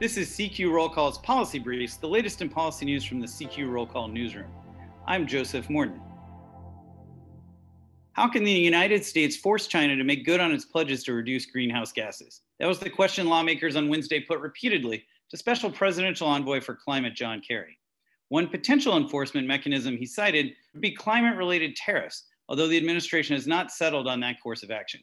This is CQ Roll Call's Policy Briefs, the latest in policy news from the CQ Roll Call newsroom. I'm Joseph Morton. How can the United States force China to make good on its pledges to reduce greenhouse gases? That was the question lawmakers on Wednesday put repeatedly to Special Presidential Envoy for Climate John Kerry. One potential enforcement mechanism he cited would be climate related tariffs, although the administration has not settled on that course of action.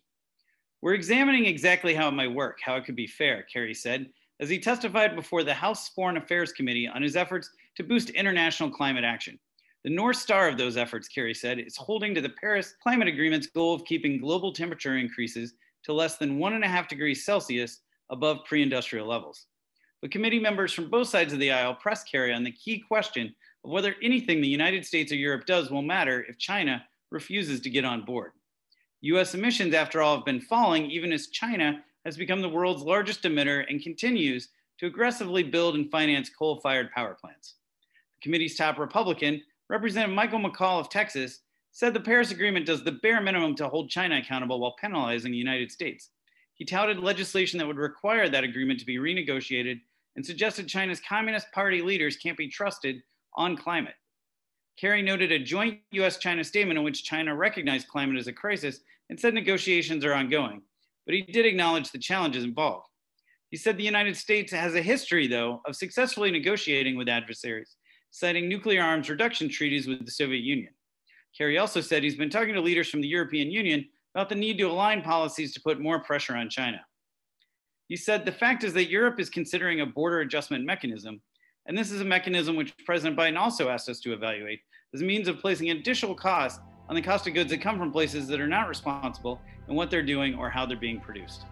We're examining exactly how it might work, how it could be fair, Kerry said, as he testified before the House Foreign Affairs Committee on his efforts to boost international climate action. The North Star of those efforts, Kerry said, is holding to the Paris Climate Agreement's goal of keeping global temperature increases to less than one and a half degrees Celsius above pre industrial levels. But committee members from both sides of the aisle pressed Kerry on the key question of whether anything the United States or Europe does will matter if China refuses to get on board. US emissions, after all, have been falling even as China has become the world's largest emitter and continues to aggressively build and finance coal fired power plants. The committee's top Republican, Representative Michael McCaul of Texas, said the Paris Agreement does the bare minimum to hold China accountable while penalizing the United States. He touted legislation that would require that agreement to be renegotiated and suggested China's Communist Party leaders can't be trusted on climate. Kerry noted a joint US China statement in which China recognized climate as a crisis and said negotiations are ongoing, but he did acknowledge the challenges involved. He said the United States has a history, though, of successfully negotiating with adversaries, citing nuclear arms reduction treaties with the Soviet Union. Kerry also said he's been talking to leaders from the European Union about the need to align policies to put more pressure on China. He said the fact is that Europe is considering a border adjustment mechanism, and this is a mechanism which President Biden also asked us to evaluate as a means of placing additional costs on the cost of goods that come from places that are not responsible in what they're doing or how they're being produced.